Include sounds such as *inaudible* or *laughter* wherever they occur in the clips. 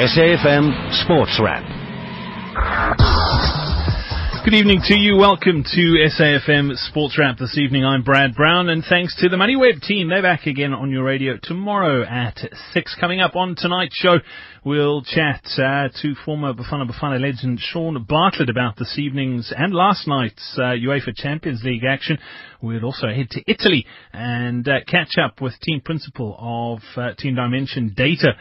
SAFM Sports Wrap. Good evening to you. Welcome to SAFM Sports Wrap this evening. I'm Brad Brown, and thanks to the MoneyWeb team, they're back again on your radio tomorrow at six. Coming up on tonight's show, we'll chat uh, to former Bafana Bafana legend Shaun Bartlett about this evening's and last night's uh, UEFA Champions League action. We'll also head to Italy and uh, catch up with team principal of uh, Team Dimension Data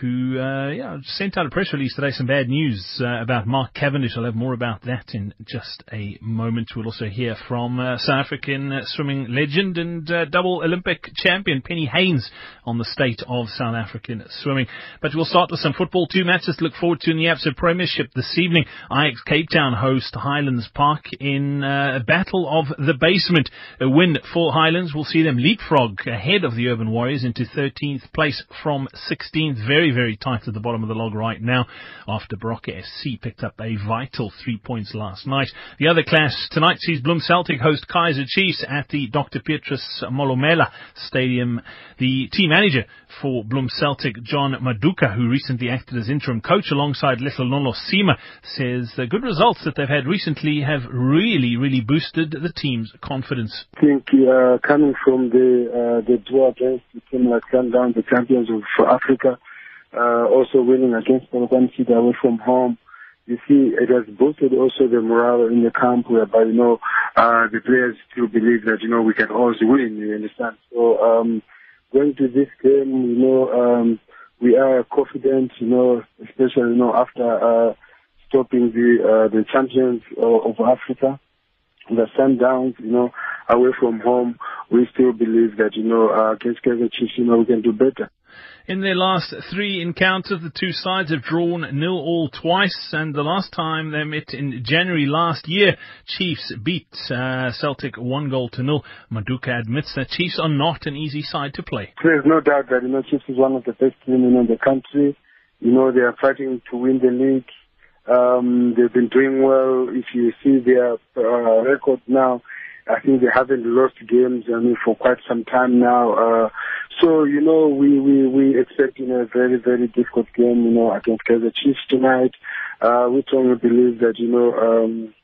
who uh, yeah, sent out a press release today, some bad news uh, about Mark Cavendish. I'll have more about that in just a moment. We'll also hear from uh, South African uh, swimming legend and uh, double Olympic champion Penny Heyns on the state of South African swimming. But we'll start with some football. Two matches to look forward to in the Absa Premiership this evening. Ajax Cape Town host Highlands Park in uh, a battle of the basement. A win for Highlands will see them leapfrog ahead of the Urban Warriors into 13th place from 16th. Very very, very tight at the bottom of the log right now after Baroka FC picked up a vital three points last night. The other clash tonight sees Bloem Celtic host Kaizer Chiefs at the Dr. Petrus Molomela Stadium. The team manager for Bloem Celtic, John Maduka, who recently acted as interim coach alongside Lehlohonolo Seema, says the good results that they've had recently have really, really boosted the team's confidence. I think uh, coming from the uh, the draw against the team like Sundown, the champions of Africa, uh, also winning against Polokwane away from home. You see, it has boosted also the morale in the camp whereby, you know, uh, the players still believe that, you know, we can always win, you understand? So, um, going to this game, you know, um, we are confident, you know, especially, you know, after, uh, stopping the, uh, the champions of, of Africa, the Sundowns, you know, away from home, we still believe that, you know, uh, against Kaizer Chiefs, you know, we can do better. In their last three encounters, the two sides have drawn nil all twice, and the last time they met in January last year, Chiefs beat uh, Celtic one goal to nil. Maduka admits that Chiefs are not an easy side to play. There's no doubt that you know Chiefs is one of the best teams in the country. You know they are fighting to win the league. Um, they've been doing well. If you see their uh, record now, I think they haven't lost games, I mean, for quite some time now. Uh, so, you know, we, we, we expect, you know, a very, very difficult game, you know, against Kaizer Chiefs tonight. Uh, we strongly believe that, you know, um,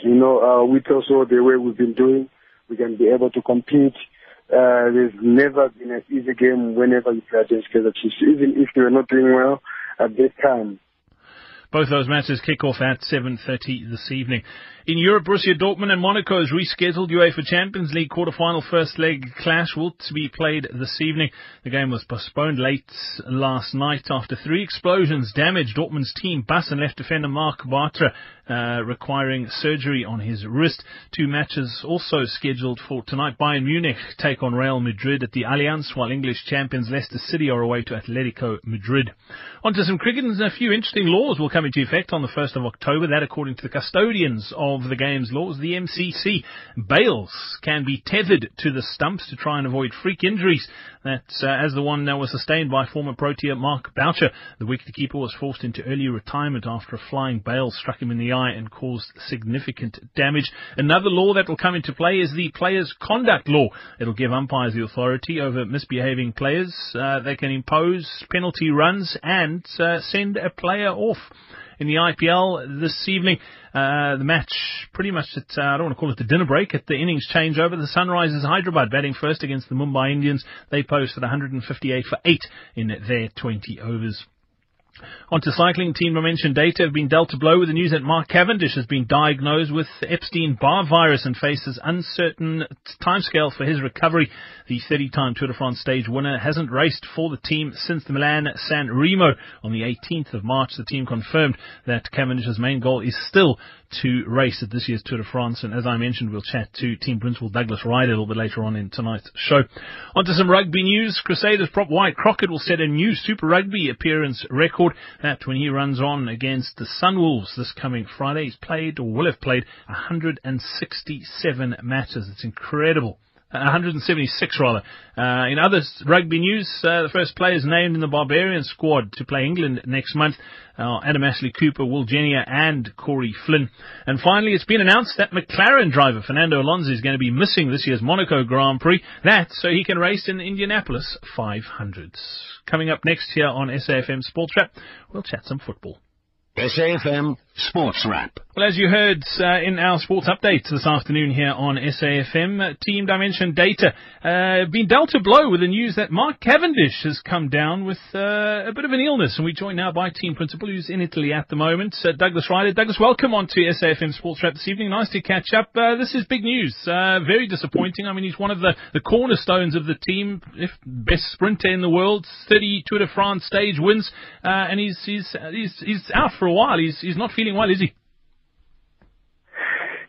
you know, uh, with also the way we've been doing, we can be able to compete. Uh, there's never been an easy game whenever you play against Kaizer Chiefs, even if they were not doing well at this time. Both those matches kick off at 7.30 this evening. In Europe, Borussia Dortmund and Monaco has rescheduled UEFA Champions League quarter-final first leg clash will be played this evening. The game was postponed late last night after three explosions damaged Dortmund's team bus and left defender Marc Bartra uh, requiring surgery on his wrist. Two matches also scheduled for tonight. Bayern Munich take on Real Madrid at the Allianz, while English champions Leicester City are away to Atletico Madrid. On to some cricket and a few interesting laws will come into effect on the 1st of October. That according to the custodians of the game's laws, the MCC. Bails can be tethered to the stumps to try and avoid freak injuries. That, uh, as the one that was sustained by former Protea Mark Boucher. The wicketkeeper was forced into early retirement after a flying bail struck him in the eye and caused significant damage. Another law that will come into play is the Players Conduct Law. It'll give umpires the authority over misbehaving players. Uh, they can impose penalty runs and uh, send a player off in the IPL this evening. Uh, the match pretty much at, uh, I don't want to call it the dinner break, at the innings changeover. The Sunrisers Hyderabad batting first against the Mumbai Indians. They posted 158 for 8 in their 20 overs. Onto cycling, Team Dimension Data have been dealt a blow with the news that Mark Cavendish has been diagnosed with Epstein-Barr virus and faces uncertain timescale for his recovery. The 30-time Tour de France stage winner hasn't raced for the team since the Milan San Remo on the 18th of March. The team confirmed that Cavendish's main goal is still to race at this year's Tour de France. And as I mentioned, we'll chat to team principal Douglas Ryder a little bit later on in tonight's show. On to some rugby news. Crusaders prop Wyatt Crockett will set a new Super Rugby appearance record. That when he runs on against the Sunwolves this coming Friday. He's played or will have played 167 matches. It's incredible 176 rather. Uh, in other rugby news, uh, the first players named in the Barbarian squad to play England next month are Adam Ashley Cooper, Will Genia and Corey Flynn. And finally, it's been announced that McLaren driver Fernando Alonso is going to be missing this year's Monaco Grand Prix. That so he can race in the Indianapolis 500s. Coming up next here on SAFM Sports Wrap, we'll chat some football. SAFM Sports Wrap. Well, as you heard uh, in our sports update this afternoon here on SAFM, uh, Team Dimension Data uh, been dealt a blow with the news that Mark Cavendish has come down with uh, a bit of an illness, and we joined now by team principal who's in Italy at the moment, uh, Douglas Ryder. Douglas, welcome on to SAFM Sports Wrap this evening. Nice to catch up. Uh, this is big news. very disappointing. I mean, he's one of the, the cornerstones of the team, if best sprinter in the world, 30 Tour de France stage wins, and he's he's he's he's out for a while. He's he's not feeling well, is he?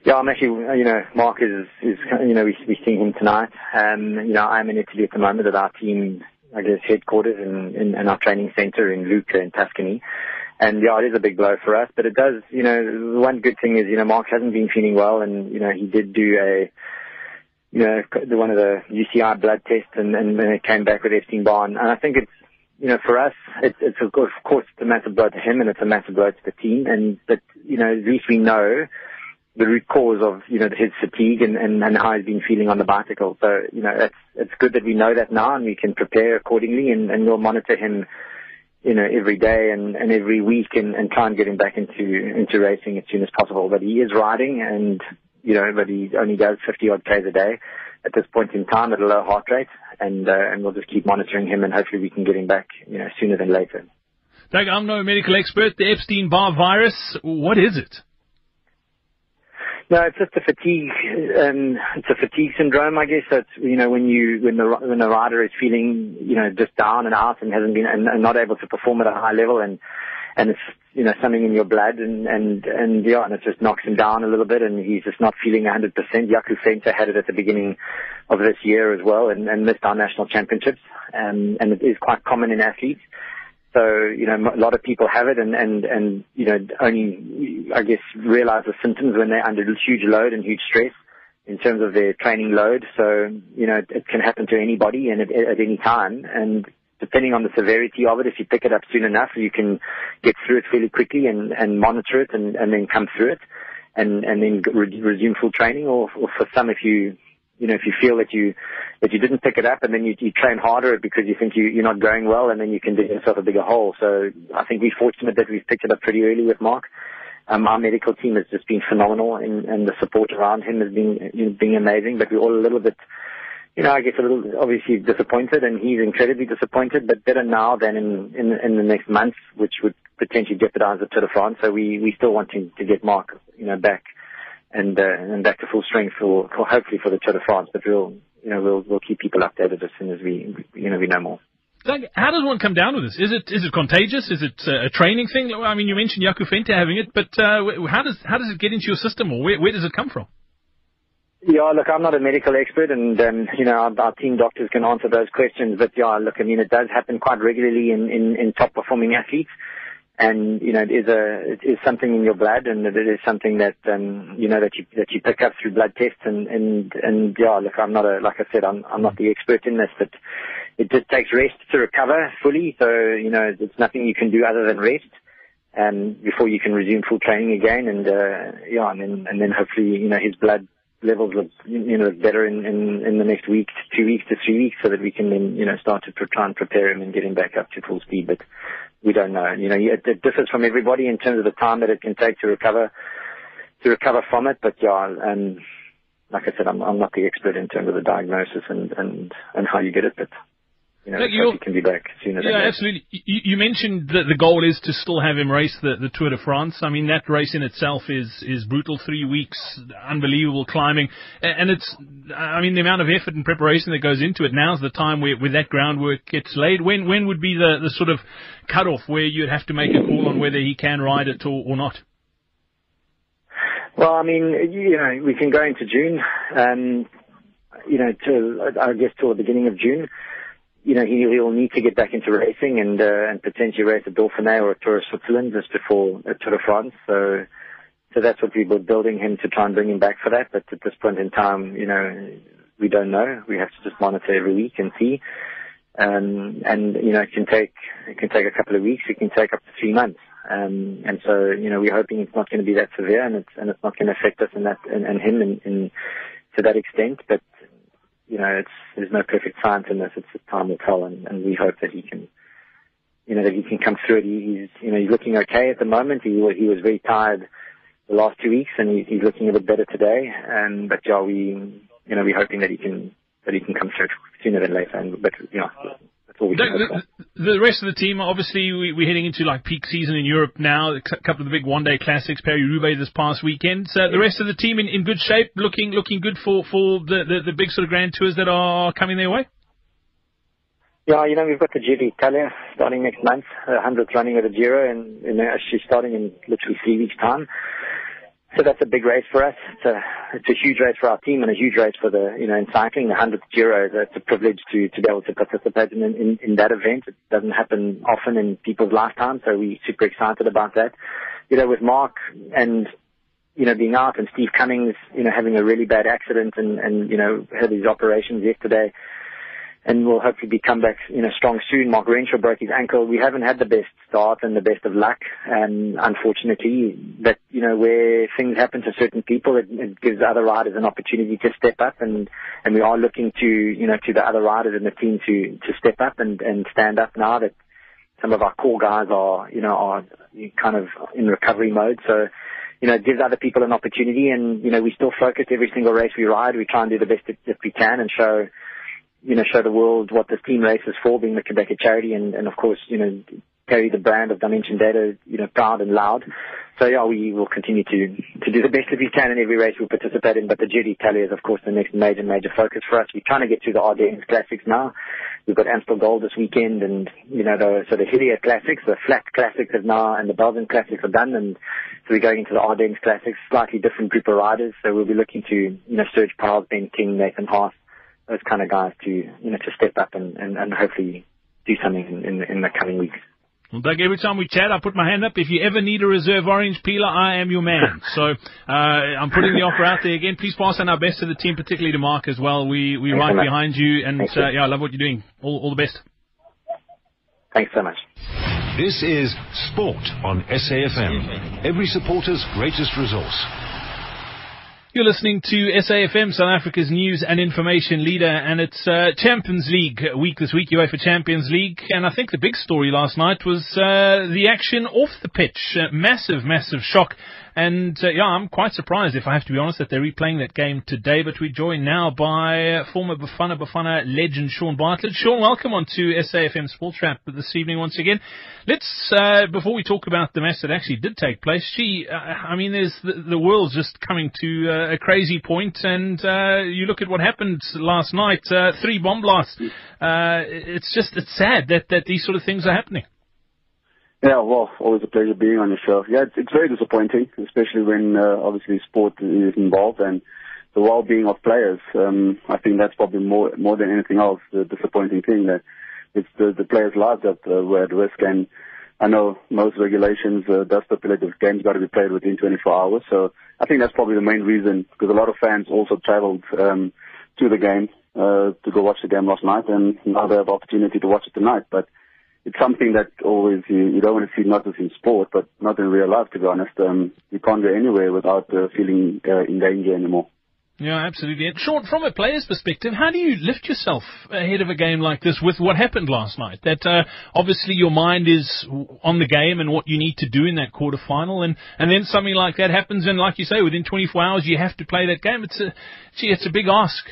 Yeah, I'm actually, you know, Mark is, is you know, we, we're seeing him tonight. Um, you know, I'm in Italy at the moment at our team, I guess, headquarters in, in, in our training center in Lucca in Tuscany. And yeah, it is a big blow for us, but it does, you know, one good thing is, you know, Mark hasn't been feeling well and, you know, he did do a, you know, one of the UCI blood tests and, and then it came back with Epstein-Barr. And I think it's, you know, for us, it's, it's of course, of course, it's a massive blow to him and it's a massive blow to the team. And, but, you know, at least we know the root cause of, you know, his fatigue and, and, and how he's been feeling on the bicycle. So, you know, it's, it's good that we know that now and we can prepare accordingly and, and we'll monitor him, you know, every day and, and every week and, and try and get him back into, into racing as soon as possible. But he is riding and, you know, but he only does 50 odd Ks a day at this point in time at a low heart rate, and uh, and we'll just keep monitoring him, and hopefully we can get him back, you know, sooner than later. Doug, I'm no medical expert. The Epstein-Barr virus, what is it? No, it's just a fatigue. Um, it's a fatigue syndrome, I guess. That's you know when you when the when the rider is feeling you know just down and out and hasn't been and, and not able to perform at a high level and and it's you know something in your blood and and and yeah and it just knocks him down a little bit and he's just not feeling 100%. Jaco Venter had it at the beginning of this year as well and, and missed our national championships um, and it is quite common in athletes. So you know a lot of people have it and and and you know only I guess realize the symptoms when they're under huge load and huge stress in terms of their training load. So you know it, it can happen to anybody and at, at any time and depending on the severity of it, if you pick it up soon enough, you can get through it fairly quickly and, and monitor it and, and then come through it and, and then re- resume full training. Or, or for some, if you, you know, if you feel that you, that you didn't pick it up and then you, you train harder because you think you, you're not going well and then you can dig yourself a bigger hole. So I think we're fortunate that we've picked it up pretty early with Mark. Um, our medical team has just been phenomenal and, and the support around him has been, you know, been amazing, but we're all a little bit, you know, I guess a little obviously disappointed, and he's incredibly disappointed, but better now than in in, in the next month, which would potentially jeopardize the Tour de France. So we we still want to, to get Mark, you know, back and uh, and back to full strength for, for hopefully for the Tour de France. But we'll you know we'll we'll keep people updated as soon as we you know we know more. Doug, how does one come down with this? Is it is it contagious? Is it uh, a training thing? I mean, you mentioned Jaco Venter having it, but uh, how does how does it get into your system, or where, where does it come from? Yeah, look, I'm not a medical expert, and um, you know, our, our, team doctors can answer those questions. But yeah, look, I mean, it does happen quite regularly in, in, in top performing athletes, and you know, it is a it is something in your blood, and it is something that um, you know that you that you pick up through blood tests, and and and yeah, look, I'm not a like I said, I'm I'm not the expert in this, but it just takes rest to recover fully. So you know, it's nothing you can do other than rest. Um, before you can resume full training again, and uh, yeah, and then and then hopefully you know his blood levels look you know better in, in, in the next week, two weeks to three weeks, so that we can then you know start to try and prepare him and get him back up to full speed. But we don't know. You know, it, it differs from everybody in terms of the time that it can take to recover to recover from it. But yeah, and like I said, I'm I'm not the expert in terms of the diagnosis and and and how you get it, but you know, Look, can be back sooner yeah, absolutely. You, you, mentioned that the goal is to still have him race the, the Tour de France. I mean, that race in itself is is brutal. Three weeks, unbelievable climbing, and it's, I mean, the amount of effort and preparation that goes into it. Now's the time where, where that groundwork gets laid. When when would be the, the sort of cutoff where you'd have to make a call on whether he can ride it or, or not? Well, I mean, you know, we can go into June, um, you know, to I guess till the beginning of June you know, he, will need to get back into racing and uh, and potentially race a Dauphiné or a Tour of Switzerland just before a Tour de France. So, so that's what we were building him to try and bring him back for that. But at this point in time, you know, we don't know. We have to just monitor every week and see. Um, and you know, it can take it can take a couple of weeks. It can take up to three months. Um, and so, you know, we're hoping it's not going to be that severe, and it's and it's not going to affect us in that and, and him in, in to that extent. But you know, it's there's no perfect science in this. It's just time will tell, and, and we hope that he can, you know, that he can come through it. He's you know he's looking okay at the moment. He he was very tired the last two weeks, and he, he's looking a bit better today. And but yeah, we you know we're hoping that he can that he can come through sooner than later. And, but you know, that's all we can the, the, the rest of the team, obviously, we, we're heading into like peak season in Europe now. A couple of the big one-day classics, Paris-Roubaix this past weekend. So the rest of the team in, in good shape, looking looking good for for the, the the big sort of grand tours that are coming their way. Yeah, you know, we've got the Giro d'Italia starting next month, uh, 100th running of the Giro, and, and she's starting in literally three weeks' time. So that's a big race for us. It's a it's a huge race for our team and a huge race for the you know in cycling. The hundredth Giro. It's a privilege to to be able to participate in, in in that event. It doesn't happen often in people's lifetime, so we're super excited about that. You know, with Mark and you know being out and Steve Cummings, you know having a really bad accident and and you know had his operations yesterday and will hopefully be come back, you know, strong soon. Mark Renshaw broke his ankle. We haven't had the best start and the best of luck, and unfortunately, that you know, where things happen to certain people, it, it gives other riders an opportunity to step up, and and we are looking to, you know, to the other riders in the team to to step up and and stand up now that some of our core guys are, you know, are kind of in recovery mode. So you know, it gives other people an opportunity and, you know, we still focus every single race we ride. We try and do the best that, that we can and show, you know, show the world what this team race is for, being the Qhubeka charity, and, and of course, you know, carry the brand of Dimension Data, you know, proud and loud. So yeah, we will continue to to do the best that we can in every race we participate in. But the Giro d'Italia is, of course, the next major major focus for us. We're trying to get to the Ardennes Classics now. We've got Amstel Gold this weekend, and you know, the so the Hillier Classics, the Flat Classics have now, and the Belgian Classics are done, and so we're going into the Ardennes Classics, slightly different group of riders. So we'll be looking to you know Serge Pauwels, Ben King, Nathan Haas, those kind of guys to you know to step up and, and, and hopefully do something in, in, in the coming weeks. Well, Doug, every time we chat, I put my hand up. If you ever need a reserve orange peeler, I am your man. *laughs* so uh, I'm putting the offer out there again. Please pass on our best to the team, particularly to Mark as well. We we right behind you, and uh, yeah, I love what you're doing. All all the best. Thanks so much. This is Sport on SAFM, every supporter's greatest resource. You're listening to SAFM, South Africa's news and information leader, and it's uh, Champions League week this week, UEFA Champions League. And I think the big story last night was uh, the action off the pitch. Uh, massive, massive shock and uh, yeah, I'm quite surprised, if I have to be honest, that they're replaying that game today. But we're joined now by uh, former Bafana Bafana legend Shaun Bartlett. Shaun, welcome on to SAFM Sports Wrap this evening once again. Let's uh, before we talk about the match that actually did take place. Gee, uh, I mean, there's the, the world's just coming to uh, a crazy point, and uh, you look at what happened last night. three bomb blasts. Uh it's just it's sad that that these sort of things are happening. Yeah, well, always a pleasure being on your show. Yeah, it's, it's very disappointing, especially when uh, obviously sport is involved and the well-being of players. Um, I think that's probably more more than anything else the disappointing thing that it's the, the players' lives that uh, were at risk. And I know most regulations uh, does stipulate the game's got to be played within 24 hours. So I think that's probably the main reason because a lot of fans also travelled um, to the game uh, to go watch the game last night, and now they have opportunity to watch it tonight. But it's something that always you, you don't want to see not just in sport, but not in real life. To be honest, um, you can't go anywhere without uh, feeling uh, in danger anymore. Yeah, absolutely. And Shaun, from a player's perspective, how do you lift yourself ahead of a game like this with what happened last night? That uh, obviously your mind is on the game and what you need to do in that quarter final, and, and then something like that happens, and like you say, within 24 hours you have to play that game. It's a, gee, it's a big ask.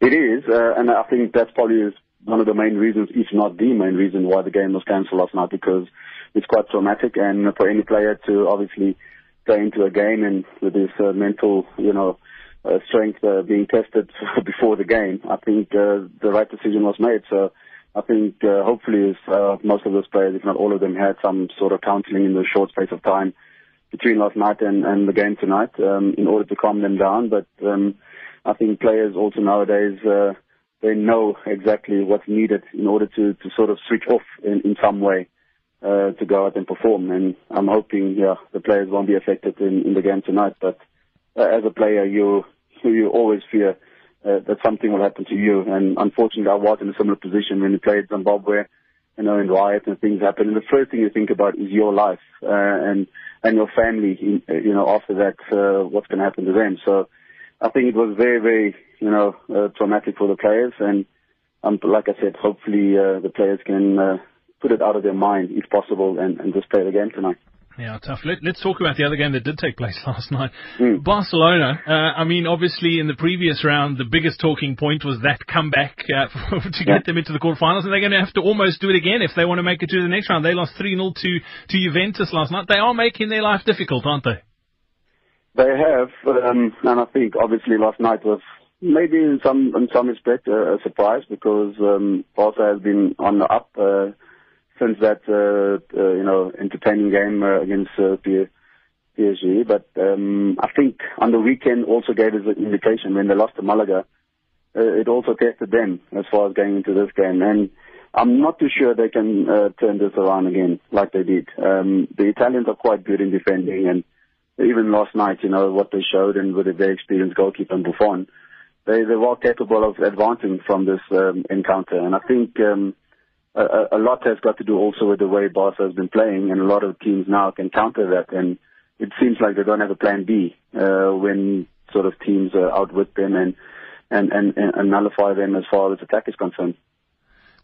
It is, uh, and I think that's probably one of the main reasons, if not the main reason, why the game was cancelled last night because it's quite traumatic, and for any player to obviously go into a game and with his uh, mental, you know, uh, strength uh, being tested *laughs* before the game, I think uh, the right decision was made. So I think uh, hopefully uh, most of those players, if not all of them, had some sort of counselling in the short space of time between last night and, and the game tonight um, in order to calm them down. But um, I think players also nowadays. Uh, they know exactly what's needed in order to, to sort of switch off in, in some way uh, to go out and perform. And I'm hoping, yeah, the players won't be affected in, in the game tonight. But uh, as a player, you you always fear uh, that something will happen to you. And unfortunately, I was in a similar position when we played Zimbabwe, you know, in riots and things happen. And the first thing you think about is your life uh, and and your family. You know, after that, uh, what's going to happen to them? So, I think it was very, very, you know, uh, traumatic for the players. And um, like I said, hopefully uh, the players can uh, put it out of their mind if possible and, and just play the game tonight. Yeah, tough. Let, us talk about the other game that did take place *laughs* last night. Mm. Barcelona. Uh, I mean, obviously, in the previous round, the biggest talking point was that comeback uh, *laughs* to get yeah. them into the quarterfinals, and they're going to have to almost do it again if they want to make it to the next round. They lost 3 0 to, to Juventus last night. They are making their life difficult, aren't they? They have, um, and I think obviously last night was maybe in some in some respect uh, a surprise because um, Barca has been on the up. Uh, since that uh, uh, you know entertaining game uh, against uh, PSG. But um, I think on the weekend also gave us an indication when they lost to Malaga. Uh, it also tested them as far as going into this game, and I'm not too sure they can uh, turn this around again like they did. Um, the Italians are quite good in defending, and even last night, you know what they showed, and with very experienced goalkeeper Buffon, they they were capable of advancing from this um, encounter, and I think. Um, a, a lot has got to do also with the way Barca has been playing, and a lot of teams now can counter that. And it seems like they don't have a plan B uh, when sort of teams uh, outwit them and, and, and, and nullify them as far as attack is concerned.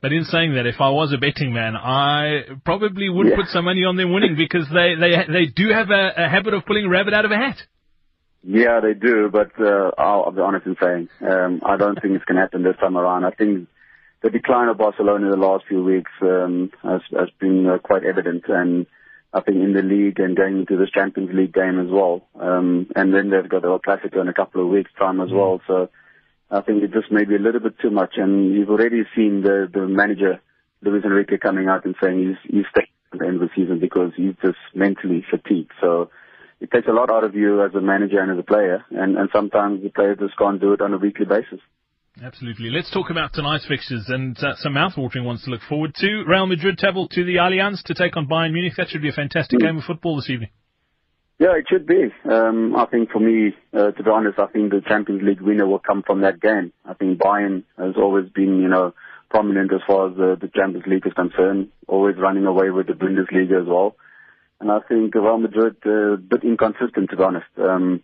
But in saying that, if I was a betting man, I probably would yeah. put some money on them winning *laughs* because they they they do have a, a habit of pulling a rabbit out of a hat. Yeah, they do, but uh, I'll, I'll be honest in saying um, I don't think it's going to happen this time around. I think the decline of Barcelona in the last few weeks um, has, has been uh, quite evident, and I think in the league and going into this Champions League game as well. Um, and then they've got the El Clasico in a couple of weeks' time as well. So I think it just may be a little bit too much. And you've already seen the the manager Luis Enrique coming out and saying he's he's staying at the end of the season because he's just mentally fatigued. So it takes a lot out of you as a manager and as a player, and and sometimes the players just can't do it on a weekly basis. Absolutely. Let's talk about tonight's fixtures and uh, some mouth-watering ones to look forward to. Real Madrid travel to the Allianz to take on Bayern Munich. That should be a fantastic mm. game of football this evening. Yeah, it should be. Um, I think for me, uh, to be honest, I think the Champions League winner will come from that game. I think Bayern has always been, you know, prominent as far as the, the Champions League is concerned, always running away with the Bundesliga as well. And I think Real Madrid, uh, a bit inconsistent, to be honest. Um,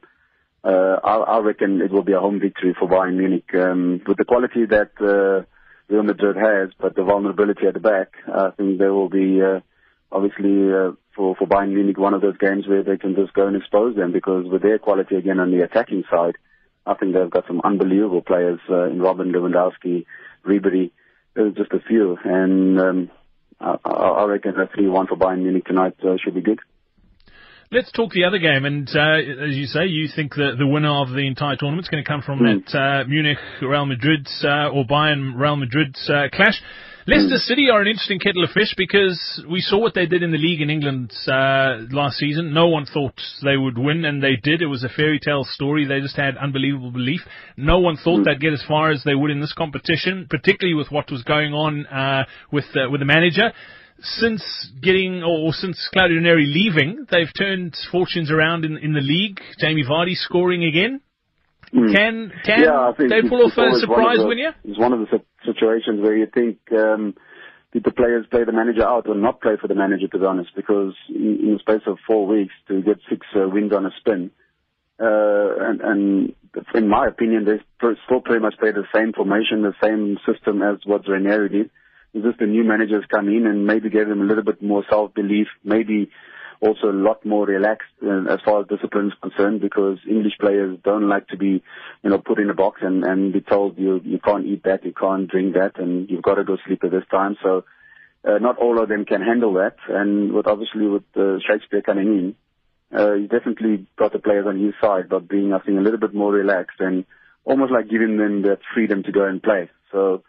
uh, I, I reckon it will be a home victory for Bayern Munich. Um, with the quality that uh, Real Madrid has, but the vulnerability at the back, I think there will be uh, obviously uh, for for Bayern Munich one of those games where they can just go and expose them because with their quality again on the attacking side, I think they've got some unbelievable players uh, in Robben Lewandowski, Ribery. There's just a few, and um, I, I reckon a 3-1 for Bayern Munich tonight uh, should be good. Let's talk the other game, and uh, as you say, you think that the winner of the entire tournament is going to come from mm. that uh, Munich Real Madrid uh, or Bayern Real Madrid uh, clash. Leicester mm. City are an interesting kettle of fish because we saw what they did in the league in England uh, last season. No one thought they would win, and they did. It was a fairy tale story. They just had unbelievable belief. No one thought mm. they'd get as far as they would in this competition, particularly with what was going on uh, with with the manager since getting or since Claudio Ranieri leaving, they've turned fortunes around in in the league. Jamie Vardy scoring again. Mm. Can can yeah, they pull off a surprise the, win here? It's one of the situations where you think um, did the players play the manager out or not play for the manager? To be honest, because in, in the space of four weeks to get six uh, wins on a spin, uh, and, and in my opinion, they still pretty much play the same formation, the same system as what Ranieri did is just the new managers come in and maybe give them a little bit more self-belief, maybe also a lot more relaxed uh, as far as discipline is concerned because English players don't like to be, you know, put in a box and, and be told you, you can't eat that, you can't drink that, and you've got to go sleep at this time. So, uh, not all of them can handle that. And with obviously with uh, Shakespeare coming in, uh, he definitely got the players on his side, but being, I think, a little bit more relaxed and almost like giving them that freedom to go and play. So,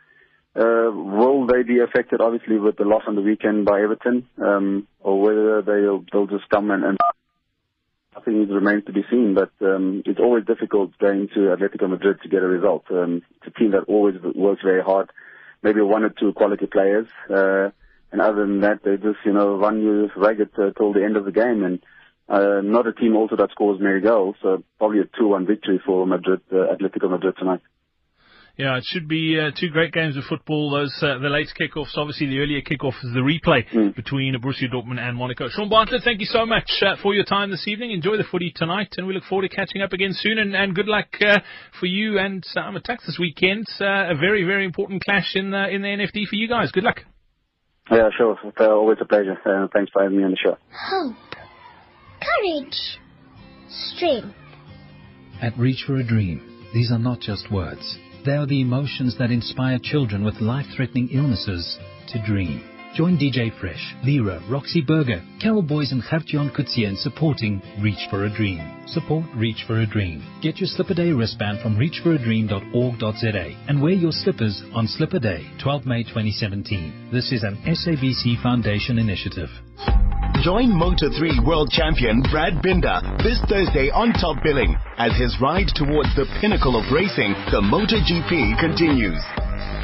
uh, will they be affected, obviously, with the loss on the weekend by Everton, um, or whether they'll, they'll just come and, and I think it remains to be seen. But um, it's always difficult going to Atletico Madrid to get a result. Um, it's a team that always works very hard. Maybe one or two quality players, uh, and other than that, they just you know run you ragged uh, till the end of the game. And uh, not a team also that scores many goals. So probably a two-one victory for Madrid, uh, Atletico Madrid tonight. Yeah, it should be uh, two great games of football. Those uh, the late kickoffs, obviously the earlier kickoff is the replay mm. between Borussia Dortmund and Monaco. Shaun Bartlett, thank you so much uh, for your time this evening. Enjoy the footy tonight, and we look forward to catching up again soon. And, and good luck uh, for you and Sam Attacks this weekend. Uh, a very very important clash in the in the NFD for you guys. Good luck. Yeah, sure. It's uh, always a pleasure. thanks for having me on the show. Hope, courage, strength. At Reach for a Dream, these are not just words. They are the emotions that inspire children with life-threatening illnesses to dream. Join DJ Fresh, Lyra, Roxy Burger, Carol Boys and Gertjan Kutsia in supporting Reach for a Dream. Support Reach for a Dream. Get your Slipper Day wristband from reachforadream.org.za and wear your slippers on Slipper Day, 12 May 2017. This is an SABC Foundation initiative. Join Moto3 world champion Brad Binder this Thursday on Top Billing as his ride towards the pinnacle of racing, the MotoGP, continues.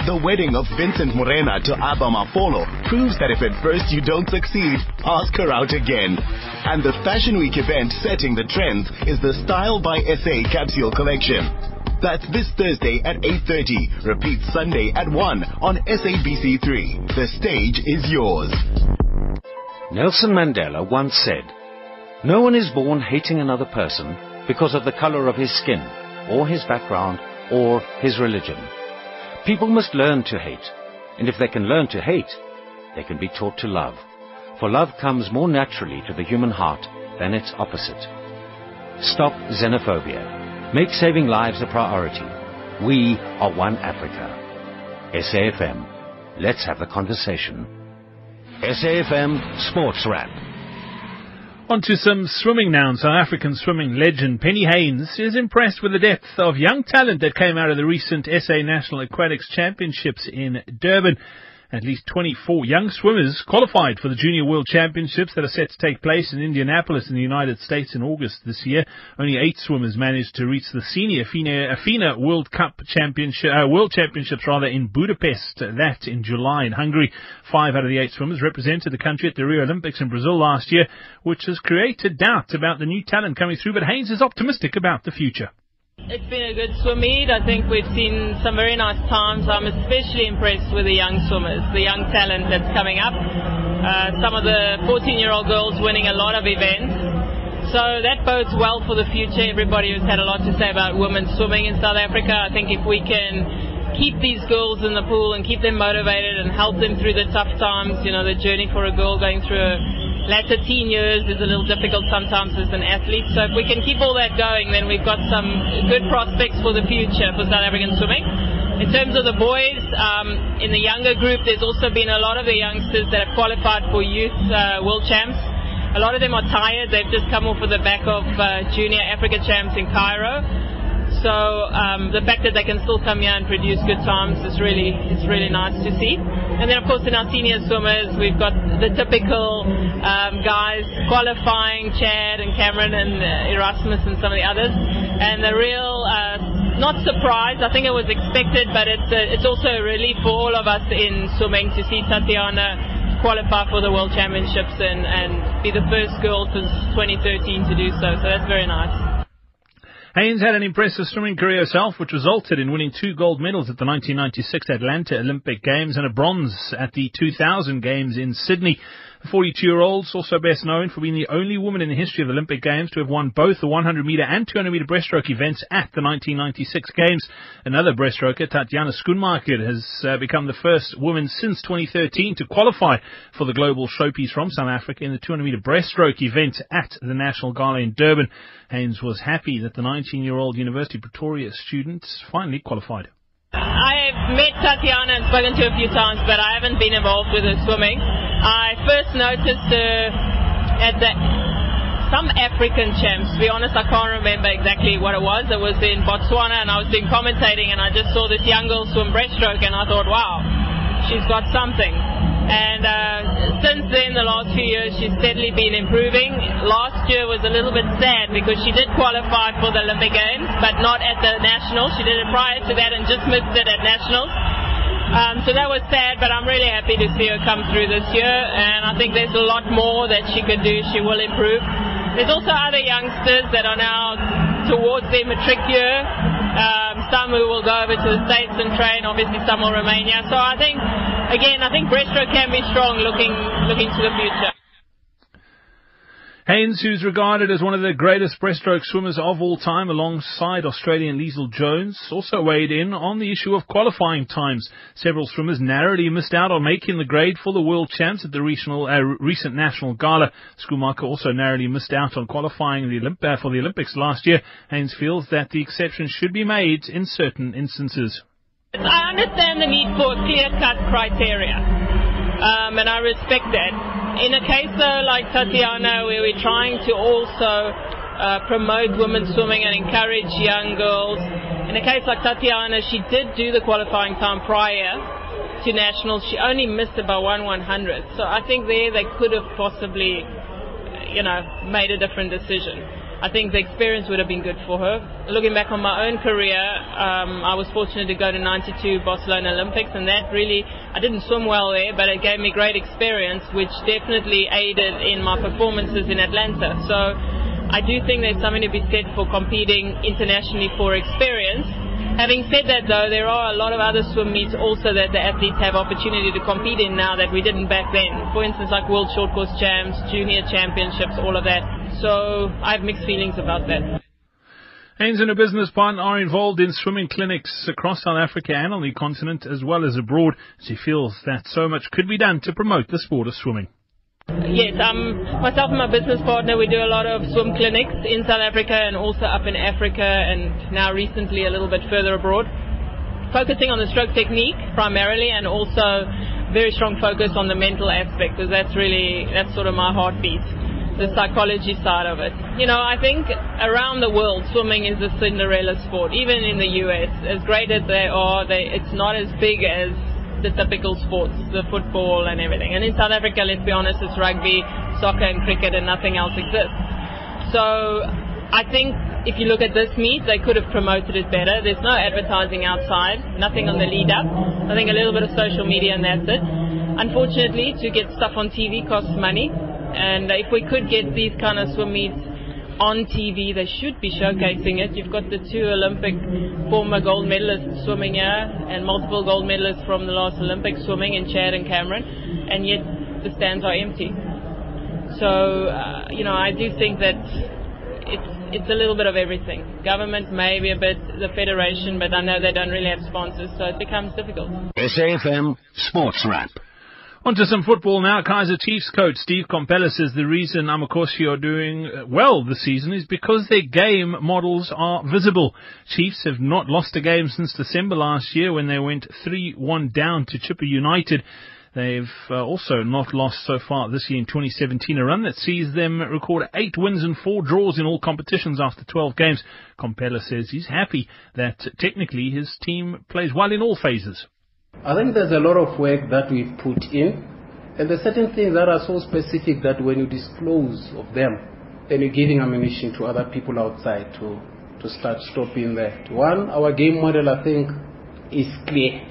The wedding of Vincent Morena to Abba Mapolo proves that if at first you don't succeed, ask her out again. And the Fashion Week event setting the trends is the Style by SA capsule collection. That's this Thursday at 8.30. Repeat Sunday at 1 on SABC3. The stage is yours. Nelson Mandela once said, No one is born hating another person because of the color of his skin, or his background, or his religion. People must learn to hate, and if they can learn to hate, they can be taught to love. For love comes more naturally to the human heart than its opposite. Stop xenophobia. Make saving lives a priority. We are one Africa. SAFM. Let's have the conversation. SAFM Sports Wrap. On to some swimming now. South African swimming legend Penny Heyns is impressed with the depth of young talent that came out of the recent SA National Aquatics Championships in Durban. At least 24 young swimmers qualified for the Junior World Championships that are set to take place in Indianapolis in the United States in August this year. Only eight swimmers managed to reach the senior FINA, World Cup Championship, uh, World Championships rather in Budapest, that in July in Hungary. Five out of the eight swimmers represented the country at the Rio Olympics in Brazil last year, which has created doubt about the new talent coming through, but Heyns is optimistic about the future. It's been a good swim meet. I think we've seen some very nice times. I'm especially impressed with the young swimmers, the young talent that's coming up. Uh, some of the 14-year-old girls winning a lot of events. So that bodes well for the future. Everybody has had a lot to say about women swimming in South Africa. I think if we can keep these girls in the pool and keep them motivated and help them through the tough times, you know, the journey for a girl going through a latter teen years is a little difficult sometimes as an athlete. So if we can keep all that going, then we've got some good prospects for the future for South African swimming. In terms of the boys, um, in the younger group, there's also been a lot of the youngsters that have qualified for youth uh, world champs. A lot of them are tired. They've just come off of the back of uh, junior Africa champs in Cairo. So um, the fact that they can still come here and produce good times is really it's really nice to see. And then of course in our senior swimmers we've got the typical um, guys qualifying, Chad and Cameron and uh, Erasmus and some of the others. And the real uh, not surprised, I think it was expected, but it's a, it's also a relief for all of us in swimming to see Tatiana qualify for the World Championships and, and be the first girl since 2013 to do so. So that's very nice. Heyns had an impressive swimming career herself, which resulted in winning two gold medals at the 1996 Atlanta Olympic Games and a bronze at the 2000 Games in Sydney. The 42-year-old is also best known for being the only woman in the history of the Olympic Games to have won both the 100-meter and 200-meter breaststroke events at the 1996 Games. Another breaststroker, Tatiana Schoenmaker, has uh, become the first woman since 2013 to qualify for the global showpiece from South Africa in the 200-meter breaststroke event at the National Gala in Durban. Heyns was happy that the 19-year-old University Pretoria student finally qualified. I've met Tatiana and spoken to her a few times, but I haven't been involved with her swimming. I first noticed her at the some African champs. To be honest, I can't remember exactly what it was. It was in Botswana, and I was doing commentating, and I just saw this young girl swim breaststroke, and I thought, wow, she's got something. And uh, since then, the last few years, she's steadily been improving. Last year was a little bit sad because she did qualify for the Olympic Games, but not at the Nationals. She did it prior to that and just missed it at Nationals. Um, so that was sad, but I'm really happy to see her come through this year, and I think there's a lot more that she could do. She will improve. There's also other youngsters that are now towards their matric year Um, some who will go over to the States and train, obviously some will remain here. So I think, again, I think breaststroke can be strong looking, looking to the future. Heyns, who's regarded as one of the greatest breaststroke swimmers of all time, alongside Australian Leisel Jones, also weighed in on the issue of qualifying times. Several swimmers narrowly missed out on making the grade for the world champs at the regional, uh, recent national gala. Schoenmaker also narrowly missed out on qualifying the Olymp- uh, for the Olympics last year. Heyns feels that the exception should be made in certain instances. I understand the need for clear-cut criteria, um, and I respect that in a case though like Tatiana, where we're trying to also uh, promote women's swimming and encourage young girls, in a case like Tatiana, she did do the qualifying time prior to nationals. She only missed it by one one hundred. So I think there they could have possibly, you know, made a different decision. I think the experience would have been good for her. Looking back on my own career, um, I was fortunate to go to 92 Barcelona Olympics, and that really, I didn't swim well there, but it gave me great experience, which definitely aided in my performances in Atlanta. So I do think there's something to be said for competing internationally for experience. Having said that, though, there are a lot of other swim meets also that the athletes have opportunity to compete in now that we didn't back then. For instance, like World Short Course Champs, Junior Championships, all of that. So I have mixed feelings about that. Heyns and her business partner are involved in swimming clinics across South Africa and on the continent as well as abroad. She feels that so much could be done to promote the sport of swimming. Yes, um, myself and my business partner, we do a lot of swim clinics in South Africa and also up in Africa and now recently a little bit further abroad. Focusing on the stroke technique primarily and also very strong focus on the mental aspect because that's really, that's sort of my heartbeat the psychology side of it. You know, I think around the world, swimming is a Cinderella sport. Even in the US, as great as they are, they, it's not as big as the typical sports, the football and everything. And in South Africa, let's be honest, it's rugby, soccer and cricket and nothing else exists. So I think if you look at this meet, they could have promoted it better. There's no advertising outside, nothing on the lead up. I think a little bit of social media and that's it. Unfortunately, to get stuff on TV costs money. And if we could get these kind of swim meets on TV, they should be showcasing it. You've got the two Olympic former gold medalists swimming here and multiple gold medalists from the last Olympics swimming in Chad and Cameron, and yet the stands are empty. So, uh, you know, I do think that it's it's a little bit of everything. Government, maybe a bit the federation, but I know they don't really have sponsors, so it becomes difficult. SAFM Sports Wrap. On to some football now. Kaizer Chiefs coach Steve Komphela says the reason Amakhosi are doing uh, well this season is because their game models are visible. Chiefs have not lost a game since December last year when they went 3-1 down to Chippa United. They've uh, also not lost so far this year in 2017, a run that sees them record eight wins and four draws in all competitions after 12 games. Komphela says he's happy that technically his team plays well in all phases. I think there's a lot of work that we've put in, and there's certain things that are so specific that when you disclose of them, then you're giving ammunition to other people outside to, to start stopping that. One, our game model, I think, is clear.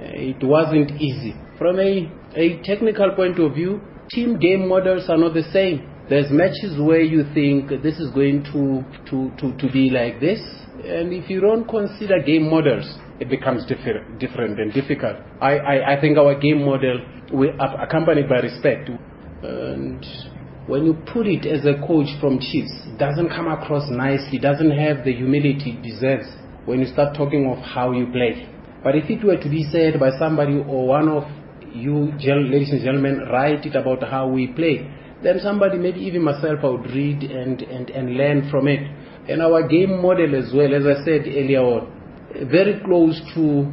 It wasn't easy. From a, a technical point of view, team game models are not the same. There's matches where you think this is going to, to, to, to be like this, and if you don't consider game models, it becomes differ- different and difficult. I, I, I think our game model, we are accompanied by respect. And when you put it as a coach from Chiefs, doesn't come across nicely, doesn't have the humility it deserves when you start talking of how you play. But if it were to be said by somebody or one of you, ladies and gentlemen, write it about how we play, then somebody, maybe even myself, I would read and, and, and learn from it. And our game model as well, as I said earlier on, very close to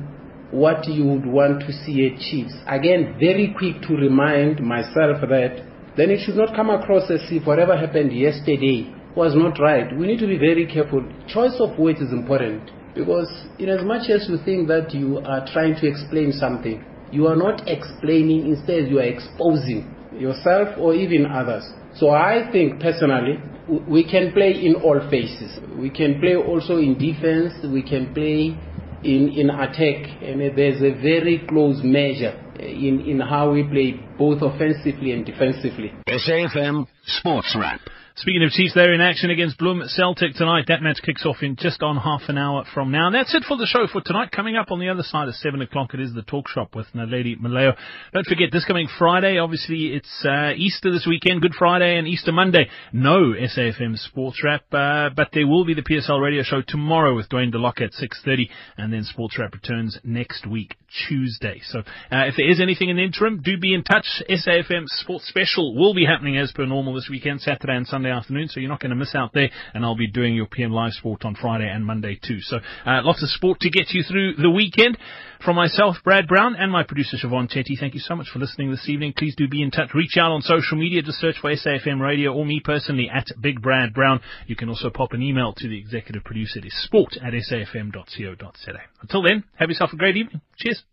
what you would want to see at Chiefs. Again, very quick to remind myself that then it should not come across as if whatever happened yesterday was not right. We need to be very careful. Choice of words is important because in as much as you think that you are trying to explain something, you are not explaining, instead you are exposing yourself or even others. So I think personally, we can play in all phases. We can play also in defense, we can play in, in attack, and there's a very close measure in, in how we play both offensively and defensively. SAFM Sports Wrap. Speaking of Chiefs, they're in action against Bloem Celtic tonight. That match kicks off in just on half an hour from now. And that's it for the show for tonight. Coming up on the other side at 7 o'clock, it is the talk shop with Naledi Maleo. Don't forget, this coming Friday, obviously it's uh, Easter this weekend, Good Friday and Easter Monday. No SAFM Sports Wrap, uh, but there will be the PSL radio show tomorrow with Dwayne DeLocke at 6.30 and then Sports Wrap returns next week, Tuesday. So uh, if there is anything in the interim, do be in touch. SAFM Sports Special will be happening as per normal this weekend, Saturday and Sunday Sunday afternoon, so you're not going to miss out there. And I'll be doing your PM Live Sport on Friday and Monday too. So uh, lots of sport to get you through the weekend. From myself, Brad Brown, and my producer Siobhan Chetty, thank you so much for listening this evening. Please do be in touch. Reach out on social media. Just search for SAFM Radio or me personally at Big Brad Brown. You can also pop an email to the executive producer. It is sport at safm.co.za. Until then, have yourself a great evening. Cheers.